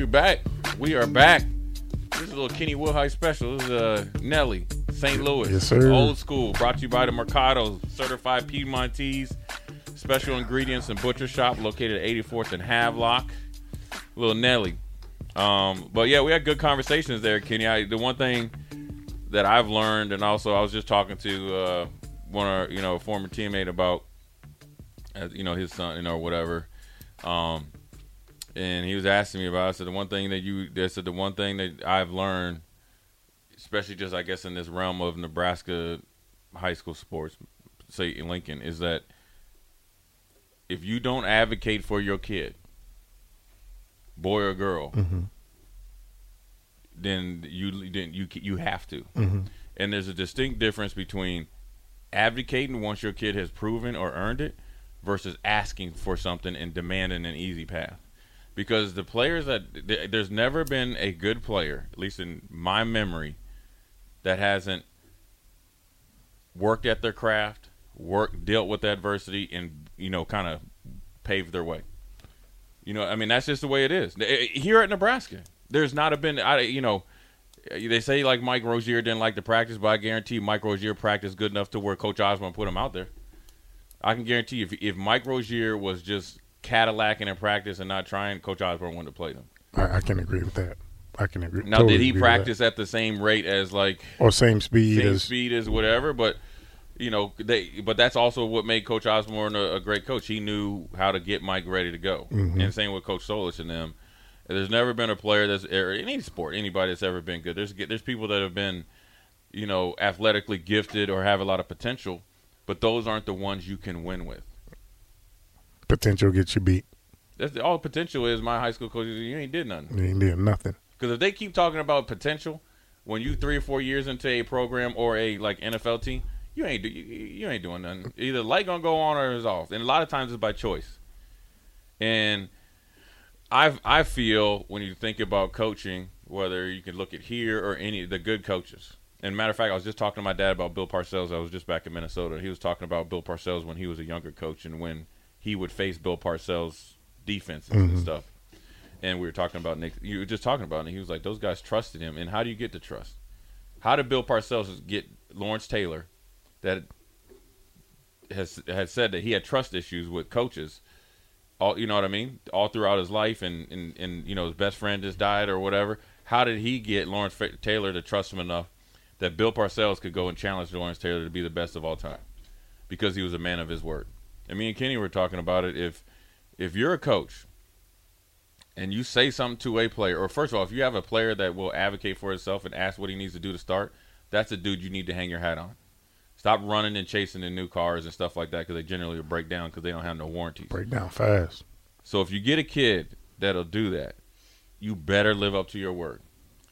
We're back. We are back. This is a little Kenny Wilhite special. This is uh, Nelly, St. Louis. Yes, sir. Old school. Brought to you by the Mercado, certified Piedmontese. Special ingredients and butcher shop located at 84th and Havelock. Little Nelly. Um, but yeah, we had good conversations there, Kenny. I, the one thing that I've learned, and also I was just talking to uh, one of our, you know, a former teammate about, uh, you know, his son, you know, whatever. Um, and he was asking me about. It. I said the one thing that you, they said the one thing that I've learned, especially just I guess in this realm of Nebraska high school sports, say in Lincoln, is that if you don't advocate for your kid, boy or girl, Mm-hmm. then you then you you have to. Mm-hmm. And there's a distinct difference between advocating once your kid has proven or earned it versus asking for something and demanding an easy path. Because the players that there's never been a good player, at least in my memory, that hasn't worked at their craft, worked, dealt with adversity, and you know, kind of paved their way. You know, I mean, that's just the way it is Eh, here at Nebraska. There's not a been, I, you know, they say like Mike Rozier didn't like to practice, but I guarantee Mike Rozier practiced good enough to where Coach Osborne put him out there. I can guarantee if if Mike Rozier was just Cadillacing in practice and not trying, Coach Osborne wanted to play them. I, I can agree with that. I can agree. Now, totally did he agree with that. practice at the same rate as like or same speed same as speed as whatever? But you know, they. But that's also what made Coach Osborne a, a great coach. He knew how to get Mike ready to go. Mhm. And same with Coach Solich and them. There's never been a player that's or any sport, anybody that's ever been good. There's there's people that have been, you know, athletically gifted or have a lot of potential, but those aren't the ones you can win with. Potential gets you beat. That's all potential is. My high school coaches, you ain't did nothing. You ain't did nothing. Because if they keep talking about potential, when you three or four years into a program or a like NFL team, you ain't do, you, you ain't doing nothing. Either light gonna go on or it's off, and a lot of times it's by choice. And I I feel when you think about coaching, whether you can look at here or any the good coaches. And matter of fact, I was just talking to my dad about Bill Parcells. I was just back in Minnesota. He was talking about Bill Parcells when he was a younger coach and when he would face Bill Parcells defenses and Mhm. stuff. And we were talking about Nick. You were just talking about, it, and he was like, "Those guys trusted him." And how do you get the trust? How did Bill Parcells get Lawrence Taylor, that has had said that he had trust issues with coaches, all you know what I mean, all throughout his life, and and, and you know his best friend just died or whatever. How did he get Lawrence Taylor to trust him enough that Bill Parcells could go and challenge Lawrence Taylor to be the best of all time? Because he was a man of his word. And me and Kenny were talking about it. If if you're a coach and you say something to a player, or first of all, if you have a player that will advocate for himself and ask what he needs to do to start, that's a dude you need to hang your hat on. Stop running and chasing the new cars and stuff like that because they generally will break down because they don't have no warranties. Break down fast. So if you get a kid that'll do that, you better live up to your word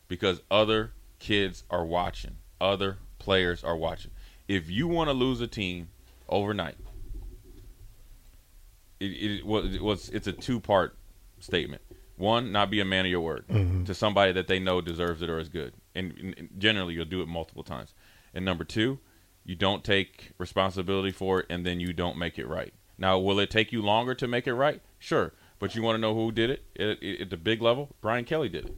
because other kids are watching. Other players are watching. If you want to lose a team overnight, it, it, was, it was it's a two part statement. One, not be a man of your word Mhm. to somebody that they know deserves it or is good, and, and generally you'll do it multiple times. And number two, you don't take responsibility for it, and then you don't make it right. Now, will it take you longer to make it right? Sure, but you want to know who did it at the big level? Brian Kelly did it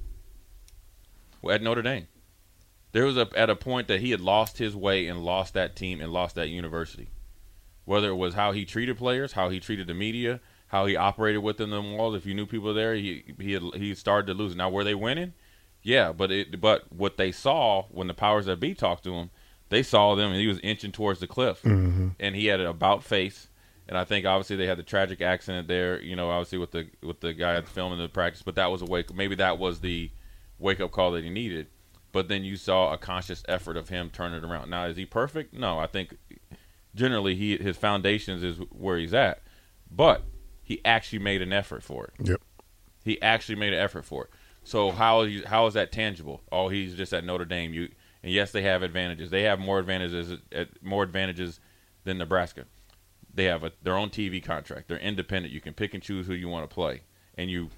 Well, at Notre Dame. There was a, at a point that he had lost his way and lost that team and lost that university. Whether it was how he treated players, how he treated the media, how he operated within the walls. If you knew people there, he he had, he started to lose. Now, were they winning? Yeah, but it but what they saw when the powers that be talked to him, they saw them and he was inching towards the cliff, Mhm. and he had an about face. And I think obviously they had the tragic accident there, you know, obviously with the with the guy filming the practice. But that was a wake. Maybe that was the wake up call that he needed. But then you saw a conscious effort of him turning it around. Now, is he perfect? No, I think generally he his foundations is where he's at, but he actually made an effort for it. Yep. He actually made an effort for it. So how is how is that tangible? Oh, he's just at Notre Dame. You and yes, they have advantages. They have more advantages at more advantages than Nebraska. They have a, their own TV contract. They're independent. You can pick and choose who you want to play, and you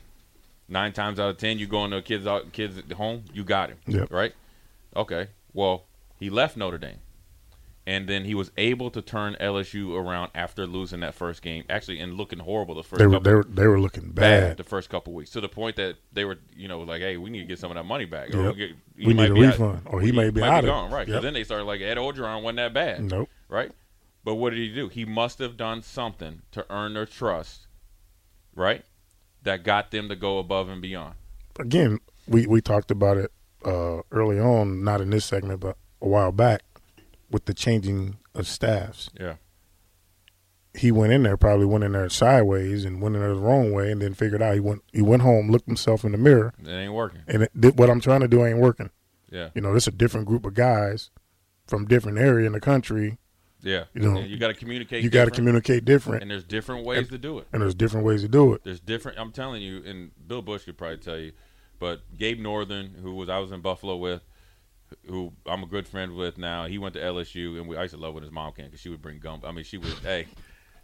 nine times out of ten you go into a kid's out- kid's home, you got him. Yep. Right? Okay. Well, he left Notre Dame. And then he was able to turn LSU around after losing that first game, actually, and looking horrible the first They were couple they were they were looking bad bad. the first couple weeks to the point that they were, you know, like, hey, we need to get some of that money back. Yep. get, he We might need a be out- refund, or he may be might out of it. gone, right? Yep. then they started like Ed Orgeron wasn't that bad, Nope. right? But what did he do? He must have done something to earn their trust, right? That got them to go above and beyond. Again, we we talked about it uh, early on, not in this segment, but a while back, with the changing of staffs. Yeah, He went in there, probably went in there sideways and went in there the wrong way, and then figured out he went he went home, looked himself in the mirror, it ain't working. and it, what I'm trying to do ain't working. Yeah, You know, this is a different group of guys from different area in the country. yeah. You know, And you got to communicate. You got to communicate different, and there's different ways to do it. and there's different ways to do it. There's different. I'm telling you, and Bill Bush could probably tell you, but Gabe Northern, who was I was in Buffalo with, who I'm a good friend with now, he went to LSU, and we I used to love when his mom came because she would bring gum. I mean, she was hey.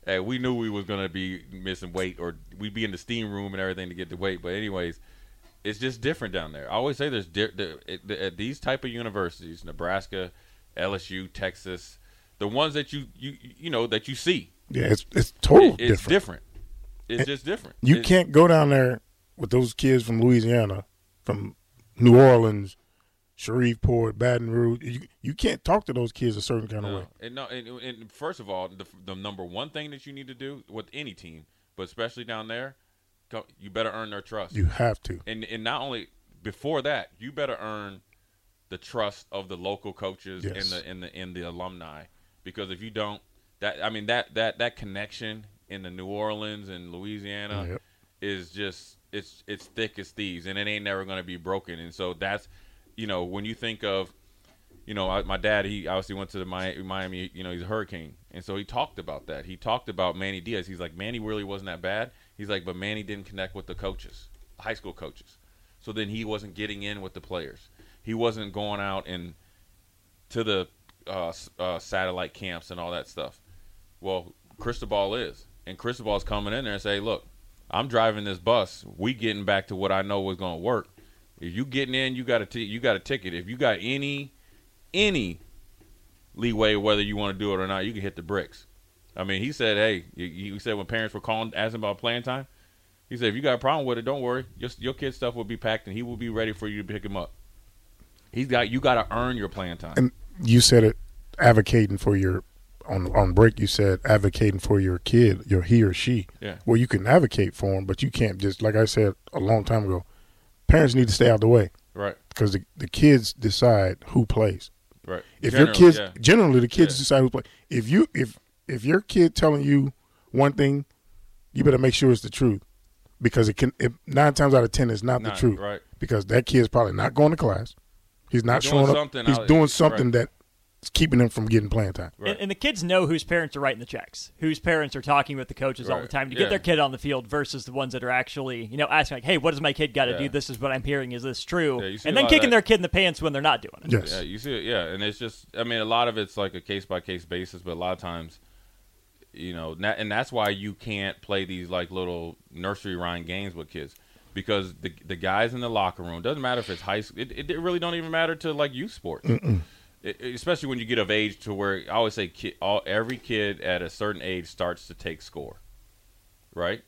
Hey, we knew we was gonna be missing weight, or we'd be in the steam room and everything to get the weight. But anyways, it's just different down there. I always say there's di- the, it- the, at these type of universities, Nebraska, LSU, Texas, the ones that you you you know that you see, Yeah, it's it's total it- it's different. different. It's just different. You It- can't go down there with those kids from Louisiana, from New Orleans, Shreveport, Baton Rouge. You, you can't talk to those kids a certain kind of way. and no, and, and first of all, the, the number one thing that you need to do with any team, but especially down there, you better earn their trust. You have to. and and not only before that, you better earn the trust of the local coaches Yes. and the and the and the alumni. Because if you don't, that I mean that that that connection in the New Orleans and Louisiana Yep. is just it's it's thick as thieves, and it ain't never going to be broken. And so that's you know when you think of you know I, my dad he obviously went to the Miami you know he's a hurricane. And so he talked about that. He talked about Manny Diaz. He's like Manny really wasn't that bad. He's like but Manny didn't connect with the coaches high school coaches. So then he wasn't getting in with the players. He wasn't going out and to the uh, uh, satellite camps and all that stuff. Well Cristobal is. And Cristobal's coming in there and say look I'm driving this bus. We getting back to what I know was going to work if you getting in, you got a t- you got a ticket. If you got any any leeway whether you want to do it or not, you can hit the bricks. I mean, he said, "Hey, he said when parents were calling asking about playing time, he said if you got a problem with it, don't worry. Your your kid's stuff will be packed and he will be ready for you to pick him up. He's got you got to earn your playing time. And you said it, advocating for your on on break. You said advocating for your kid, your he or she. Yeah. Well, you can advocate for him, but you can't just like I said a long time ago. Parents need to stay out of the way right, because the, the kids decide who plays. right. If Generally, your kids yeah. generally the kids Yeah. decide who play. If you if if your kid telling you one thing, you better make sure it's the truth because it can it, nine times out of ten is not, Not- the truth right. because that kid's probably not going to class. He's not He's showing up. He's doing something right. That's keeping them from getting playing time. Right. And, and the kids know whose parents are writing the checks, whose parents are talking with the coaches all the time to Yeah. get their kid on the field versus the ones that are actually, you know, asking like, "Hey, what does my kid got to Yeah. do? This is what I'm hearing. Is this true?" Yeah, you see a and then kicking that. their kid in the pants when they're not doing it. Yes. Yeah, you see it. Yeah, and it's just, I mean, a lot of it's like a case by case basis, but a lot of times, you know, and that's why you can't play these like little nursery rhyme games with kids because the the guys in the locker room doesn't matter if it's high school. It, it really don't even matter to like youth sports, It- it- especially when you get of age to where I always say, kid, all every kid at a certain age starts to take score, right?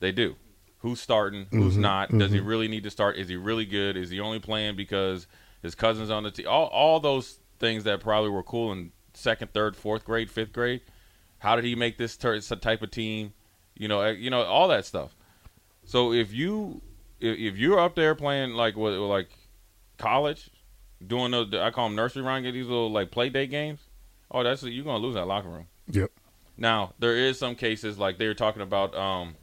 They do. Who's starting? Who's not? Does he really need to start? Is he really good? Is he only playing because his cousin's on the team? All all those things that probably were cool in second, third, fourth grade, fifth grade. How did he make this ter- type of team? You know, uh, you know all that stuff. So if you if, if you're up there playing like what like college, doing those I call them nursery rhyme, get these little like play day games. Oh, that's you're gonna lose that locker room. Yep. Now there is some cases like they were talking about um,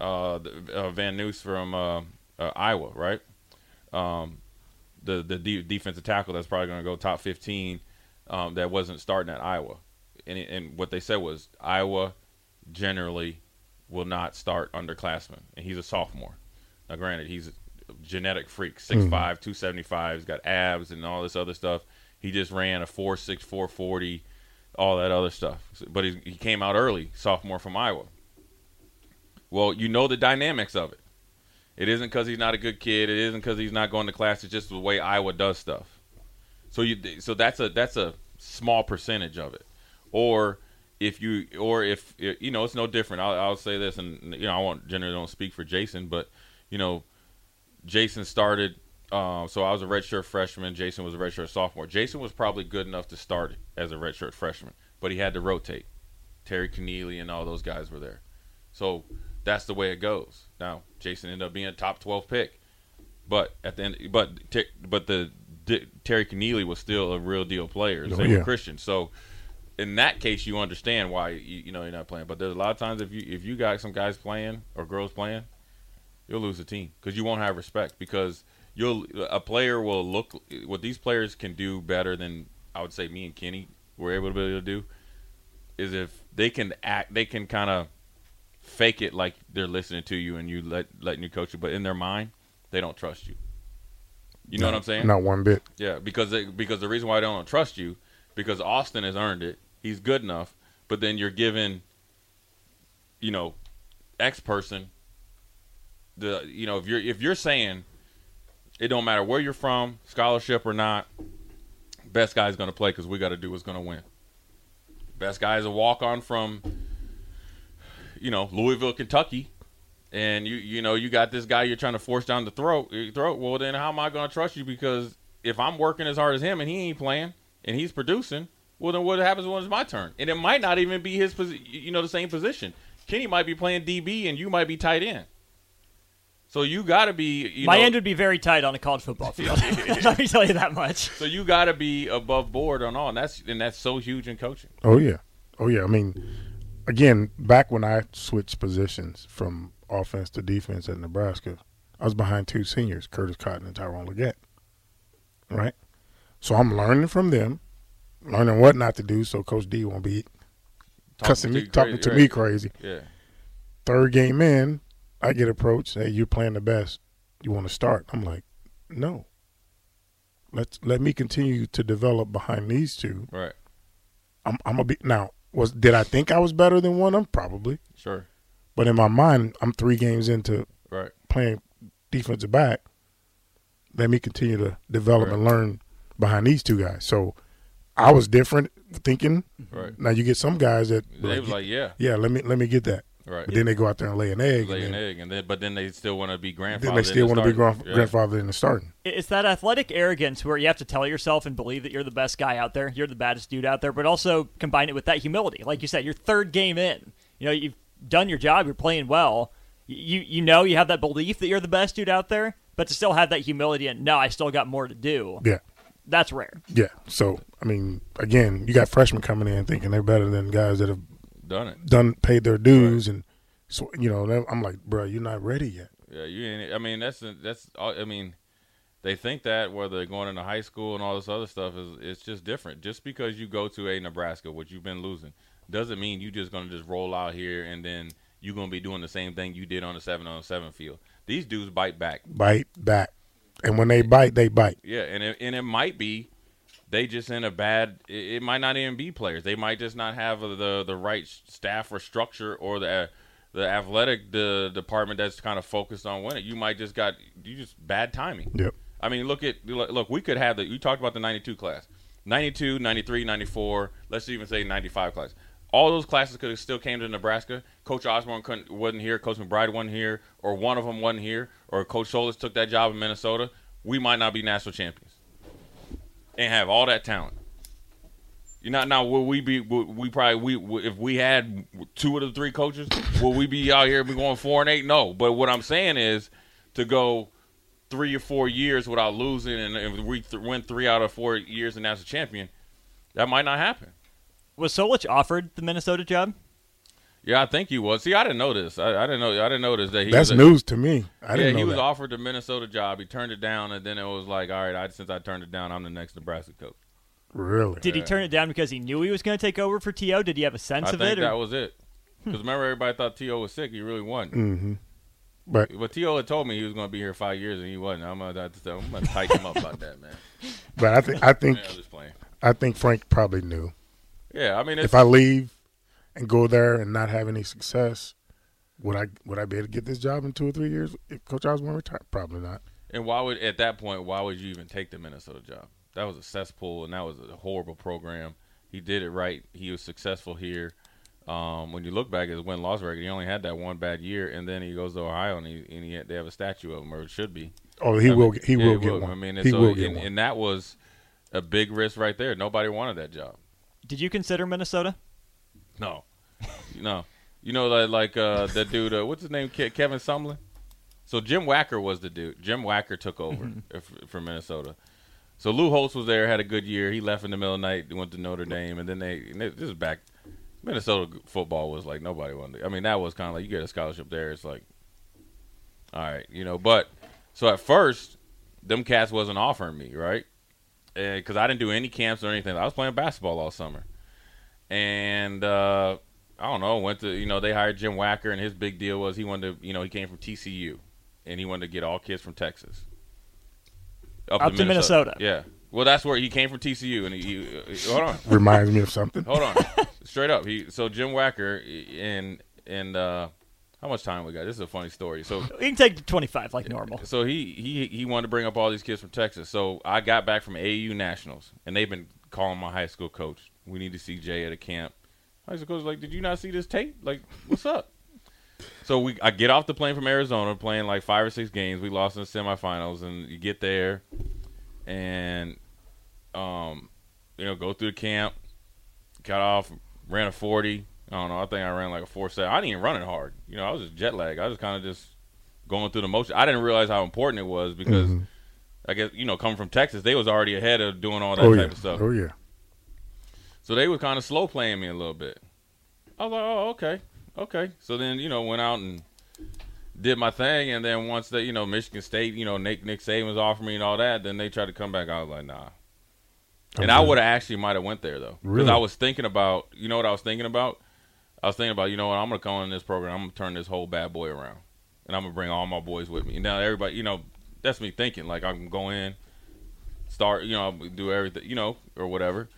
uh, uh, Van Ness from uh, uh, Iowa, right? Um, the the de- defensive tackle that's probably going to go top fifteen. Um, that wasn't starting at Iowa, and and what they said was Iowa generally will not start underclassmen, and he's a sophomore. Now, granted, he's a genetic freak, hmm. 6'5", 275, he's got abs and all this other stuff. He just ran a 4'6", 440, all that other stuff. But he, he came out early, sophomore from Iowa. Well, you know the dynamics of it. It isn't because he's not a good kid. It isn't because he's not going to class. It's just the way Iowa does stuff. So you, so that's a that's a small percentage of it, or if you or if you know it's no different. I'll, I'll say this, and you know I won't generally don't speak for Jason, but you know Jason started. Uh, so I was a redshirt freshman. Jason was a redshirt sophomore. Jason was probably good enough to start as a redshirt freshman, but he had to rotate. Terry Connealy and all those guys were there, so that's the way it goes. Now Jason ended up being a top twelve pick, but at the end, but but the Terry Connealy was still a real deal player. Oh, Same yeah. with Christian. So in that case, you understand why you, you know you're not playing. But there's a lot of times if you if you got some guys playing or girls playing, you'll lose the team because you won't have respect because you'll a player will look what these players can do better than I would say me and Kenny were able to be able to do is if they can act they can kind of fake it like they're listening to you and you let letting you coach you, but in their mind they don't trust you. You know Not- what I'm saying? Not one bit. Yeah, because they, because the reason why they don't trust you because Austin has earned it. He's good enough, but then you're giving, you know, X person. The you know if you're if you're saying it don't matter where you're from, scholarship or not, best guy's going to play because we got to do what's going to win. Best guy is a walk on from, you know, Louisville, Kentucky, and you you know you got this guy you're trying to force down the throat eh, throat. Well, then how am I going to trust you? Because if I'm working as hard as him and he ain't playing and he's producing, well then what happens when it's my turn? And it might not even be his posi- you know the same position. Kenny might be playing DB and you might be tight end. So you got to be you My know, end would be very tight on a college football field. Let me tell you that much. So you got to be above board on all, and that's and that's so huge in coaching. Oh yeah, oh yeah. I mean, again, back when I switched positions from offense to defense at Nebraska, I was behind two seniors, Curtis Cotton and Tyrone Legette. Right, so I'm learning from them, learning what not to do, so Coach D won't be cussing me, you talking crazy, to right. me crazy. Yeah, Third game in, I get approached. Hey, you're playing the best. You want to start? I'm like, no. Let's let me continue to develop behind these two. right, I'm I'm a be now. Was did I think I was better than one of them? Probably, sure, but in my mind, I'm three games into right, playing defensive back. Let me continue to develop Right. and learn behind these two guys. So I was different thinking. right. Now you get some guys that They was like, yeah, yeah, let me let me get that. Right. But then they go out there and lay an egg, lay and an then, egg, and then but then they still want to be grandfather. then they still want to be grand, grandfather in the starting. It's that athletic arrogance where you have to tell yourself and believe that you're the best guy out there, you're the baddest dude out there, but also combine it with that humility. Like you said, your third game in, you know, you've done your job, you're playing well. You you know you have that belief that you're the best dude out there, but to still have that humility and no, I still got more to do. Yeah, That's rare. yeah. So I mean, again, you got freshmen coming in thinking they're better than guys that have Done it. done paid their dues, and so you know, I'm like, bro, you're not ready yet. Yeah, you. Ain't, I mean, that's that's. I mean, they think that whether they're going into high school and all this other stuff is it's just different. Just because you go to a Nebraska, which you've been losing, doesn't mean you're just gonna just roll out here and then you're gonna be doing the same thing you did on the seven on seven field. These dudes bite back. Bite back, and when they bite, they bite. Yeah, and it, and it might be they just in a bad. It, it might not even be players. They might just not have the the right staff or structure or the the athletic the department that's kind of focused on winning. You might just got you just bad timing. Yep. I mean, look at look. We could have the. You talked about the '92 class, '92, '93, '94. Let's even say '95 class. All those classes could have still came to Nebraska. Coach Osborne couldn't, wasn't here. Coach McBride wasn't here, or one of them wasn't here, or Coach Solich took that job in Minnesota. We might not be national champions and have all that talent. You know, now will we be? We probably we if we had two of the three coaches, will we be out here be going four and eight? No, but what I'm saying is to go three or four years without losing, and if we th- win three out of four years and as a champion, that might not happen. Was Solich offered the Minnesota job? Yeah, I think he was. See, I didn't know this. I, I didn't know. I didn't know this that he That's was a- news to me. I yeah, didn't know he was that. offered the Minnesota job. He turned it down, and then it was like, all right, I, since I turned it down, I'm the next Nebraska coach. Really? Did he turn it down because he knew he was going to take over for To? Did he have a sense I of think it? that was it. Because remember, everybody thought T.O. was sick. He really wasn't. Mm-hmm. But But T.O. had told me he was going to be here five years, and he wasn't. I'm going to I'm gonna tighten him up about that, man. but I think I think Yeah, I'm just playing. I think Frank probably knew. Yeah, I mean, it's, If I leave and go there and not have any success, would I would I be able to get this job in two or three years if Coach Osborne retired? Probably not. and why would at that point, why would you even take the Minnesota job? that was a cesspool, and that was a horrible program. He did it right. He was successful here. Um, when you look back at his win loss record, he only had that one bad year, and then he goes to Ohio, and, he, and he they have a statue of him, or it should be. Oh, he I will. mean, He yeah, will get one. I mean, and he so, will get and, one. and that was a big risk right there. Nobody wanted that job. Did you consider Minnesota? No, no. You know that like uh, that dude. Uh, what's his name? Ke- Kevin Sumlin. So Jim Wacker was the dude. Jim Wacker took over f- from Minnesota. So Lou Holtz was there, had a good year. He left in the middle of the night, went to Notre Dame, and then they and this is back. Minnesota football was like nobody wanted. I mean, that was kind of like you get a scholarship there. It's like, all right, you know. But so at first, them cats wasn't offering me right, because I didn't do any camps or anything. I was playing basketball all summer, and uh, I don't know. Went to you know they hired Jim Wacker, and his big deal was he wanted to you know he came from TCU, and he wanted to get all kids from Texas Up to Minnesota. Yeah. Well, that's where he came from TCU, and he, he hold on, Reminds me of something. hold on, straight up. He so Jim Wacker and and uh, how much time we got? This is a funny story. So You can take 25 like normal. so he he he wanted to bring up all these kids from Texas. So I got back from AAU Nationals, and they've been calling my high school coach. We need to see Jay at a camp. High school coach was like, did you not see this tape? Like, what's up? So we I get off the plane from Arizona, playing like five or six games. We lost in the semifinals, and you get there, and um, you know, go through the camp, got off, ran a forty. I don't know. I think I ran like a four seven. I didn't even run it hard. You know, I was just jet lag. I was kind of just going through the motion. I didn't realize how important it was because Mhm. I guess you know, coming from Texas, they was already ahead of doing all that Oh type yeah. of stuff. Oh yeah. So they were kind of slow playing me a little bit. I was like, oh, okay, okay. So then, you know, went out and did my thing, and then once they, you know, Michigan State, you know, Nick Nick Saban was offering me and all that, then they tried to come back. I was like, nah. And I would have actually might have went there though, because Really? I was thinking about, you know, what I was thinking about. I was thinking about, you know what, I'm gonna come in this program, I'm gonna turn this whole bad boy around, and I'm gonna bring all my boys with me. And now everybody, you know, that's me thinking like I can go in, start, you know, do everything, you know, or whatever.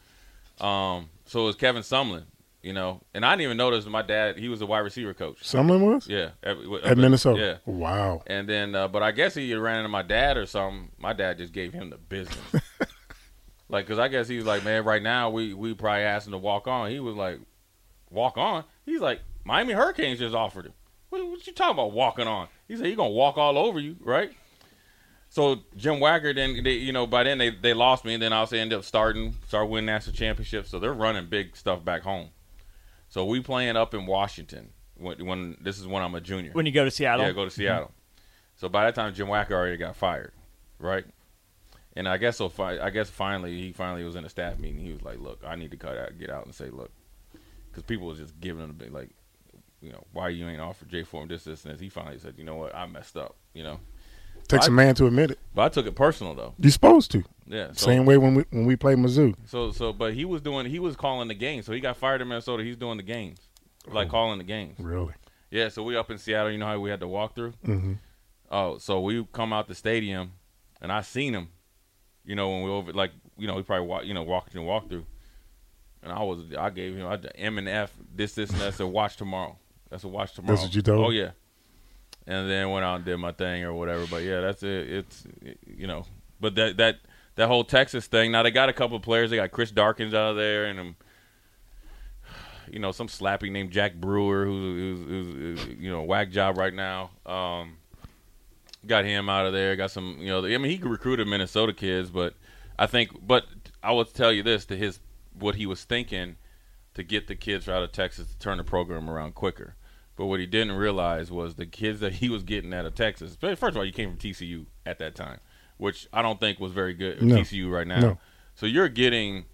Um, so it was Kevin Sumlin, you know, and I didn't even notice my dad. He was a wide receiver coach. Sumlin was Yeah, at, at Minnesota. Yeah, Wow. and then, uh, but I guess he ran into my dad or something. My dad just gave him the business. like, cause I guess he was like, man, right now we we probably asked him to walk on. He was like, walk on. He's like, Miami Hurricanes just offered him. What, what you talking about walking on? He said he gonna walk all over you, right? So Jim Wacker, then they, you know, by then they, they lost me, and then I also ended up starting, start winning national championships. So they're running big stuff back home. So we playing up in Washington when, when this is when I'm a junior. When you go to Seattle. Yeah, go to mm-hmm. Seattle. So by that time, Jim Wacker already got fired, right? And I guess so. Fi- I guess finally, he finally was in a staff meeting. He was like, "Look, I need to cut out, get out, and say, look, because people was just giving him a bit like, you know, why you ain't offered J Form this, this, and this." He finally said, "You know what? I messed up." You know, Takes I- a man to admit it. but I took it personal though. You're supposed to. Yeah. So, Same way when we when we play Mizzou. So so, but he was doing, he was calling the game. So he got fired in Minnesota. He's doing the games, like Oh. calling the games. Really. Yeah. So we up in Seattle. You know how we had to walk through. hmm Oh, so we come out the stadium, and I seen him. You know when we over like you know we probably walk you know walking and walk through, and I was I gave him I M and F this this and that's a watch tomorrow. That's a watch tomorrow. That's what you told Oh yeah, and then went out and did my thing or whatever. But yeah, that's it. It's you know, but that that that whole Texas thing. Now they got a couple players. They got Chris Darkins out of there, and you know some slappy named Jack Brewer, who's, who's, who's, who's you know whack job right now. Um, got him out of there. Got some, you know. I mean, he recruited Minnesota kids, but I think, but I will tell you this: to his what he was thinking to get the kids out of Texas to turn the program around quicker. But what he didn't realize was the kids that he was getting out of Texas. First of all, you came from TCU at that time, which I don't think was very good. No. TCU right now. No. So you're getting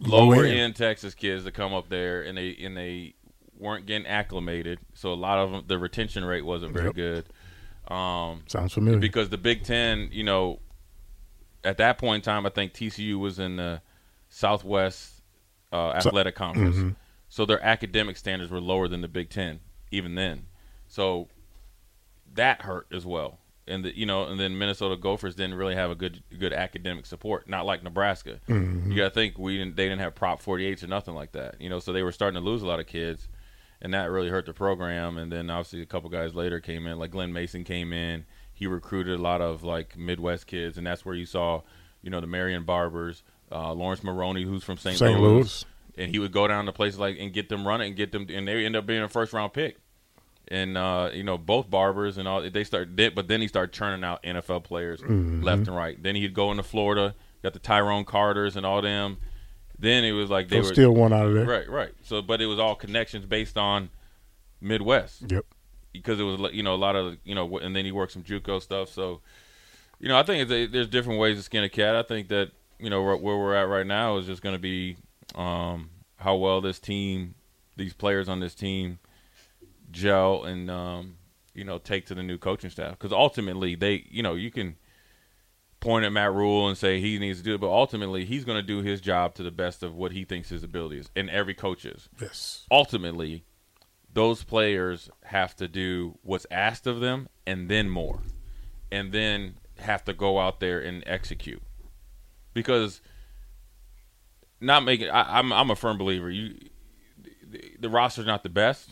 Low lower end. end Texas kids to come up there, and they and they weren't getting acclimated. So a lot of them, the retention rate wasn't very Yep. good. Um, Sounds familiar. because the Big Ten, you know, at that point in time, I think TCU was in the Southwest uh, Athletic Conference, Mhm. So their academic standards were lower than the Big Ten even then. So that hurt as well. And the, you know, and then Minnesota Gophers didn't really have a good good academic support, not like Nebraska. Mhm. You got to think we didn't they didn't have Prop 48s or nothing like that. You know, so they were starting to lose a lot of kids, and that really hurt the program. And then obviously a couple guys later came in, like Glen Mason came in. He recruited a lot of like Midwest kids, and that's where you saw you know, the Marion Barbers, uh, Laurence Maroney, who's from St. St. Louis, Louis. And he would go down to places like and get them running and get them, and they end up being a first round pick. And uh, you know, both Barbers and all they start, but then he started churning out NFL players Mm-hmm. left and right. Then he'd go into Florida, got the Tyrone Carters and all them. Then it was like they They were still one out of there. right, right. So, but it was all connections based on Midwest Yep. because it was you know a lot of you know and then he worked some JUCO stuff. So you know I think it's a, there's different ways to skin a cat. I think that you know where, where we're at right now is just going to be um, how well this team, these players on this team, gel and um, you know take to the new coaching staff. Because ultimately they you know you can point at Matt Rhule and say he needs to do it, but ultimately he's going to do his job to the best of what he thinks his ability is, and every coach is. Yes. ultimately those players have to do what's asked of them and then more and then have to go out there and execute. Because not making I, I'm I'm a firm believer. You the, the roster's not the best.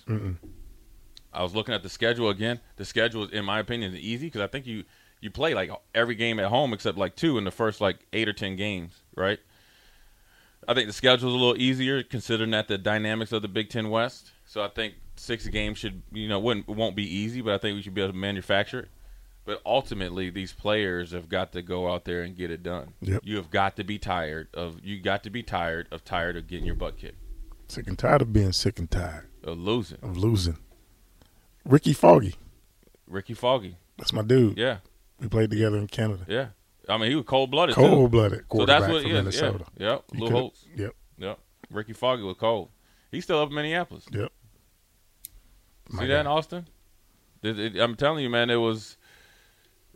I was looking at the schedule again. The schedule is in my opinion is easy because I think you you play like every game at home except like two in the first like eight or ten games right? I think the schedule's a little easier considering that the dynamics of the Big Ten West. So I think six games should you know wouldn't won't be easy, but I think we should be able to manufacture it. But ultimately, these players have got to go out there and get it done. Yep. You have got to be tired of you got to be tired of tired of getting your butt kicked Sick and tired of being sick and tired of losing. of losing. Rickey Foggie. Rickey Foggie, That's my dude. yeah, We played together in Canada. yeah. I mean, he was cold blooded. Cold blooded So that's what from is. Minnesota. Yeah, yep. You Lou Holtz. Yep. Yep. Rickey Foggie was cold. He's still up in Minneapolis. Yep. My See guy. that in Austin? I'm telling you, man, it was,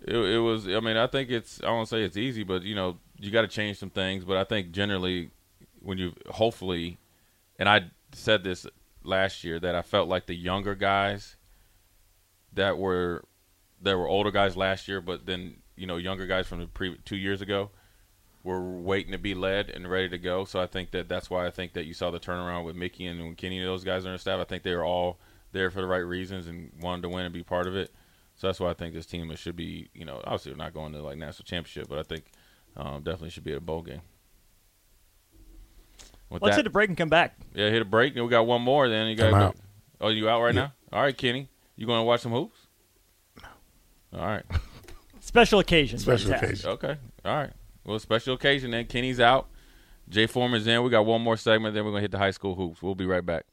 it, it was. I mean, I think it's. I won't say it's easy, but you know, you got to change some things. But I think generally, when you hopefully, and I said this last year that I felt like the younger guys that were that were older guys last year, but then you know younger guys from the pre two years ago were waiting to be led and ready to go. So I think that that's why I think that you saw the turnaround with Mickey and Kenny and those guys on the staff. I think they were all there for the right reasons and wanted to win and be part of it. So that's why I think this team should be, you know, obviously we're not going to like national championship, but I think um, definitely should be at a bowl game. With Let's that, hit a break and come back. yeah, hit a break, and we got one more. Then you got. I'm. Oh, you out right Yeah. now? All right, Kenny, you going to watch some hoops? No. All right. Special occasion. Special occasion. Okay. All right. Well, special occasion then. Kenny's out. Jay Foreman's in. We got one more segment. Then we're gonna hit the high school hoops. We'll be right back.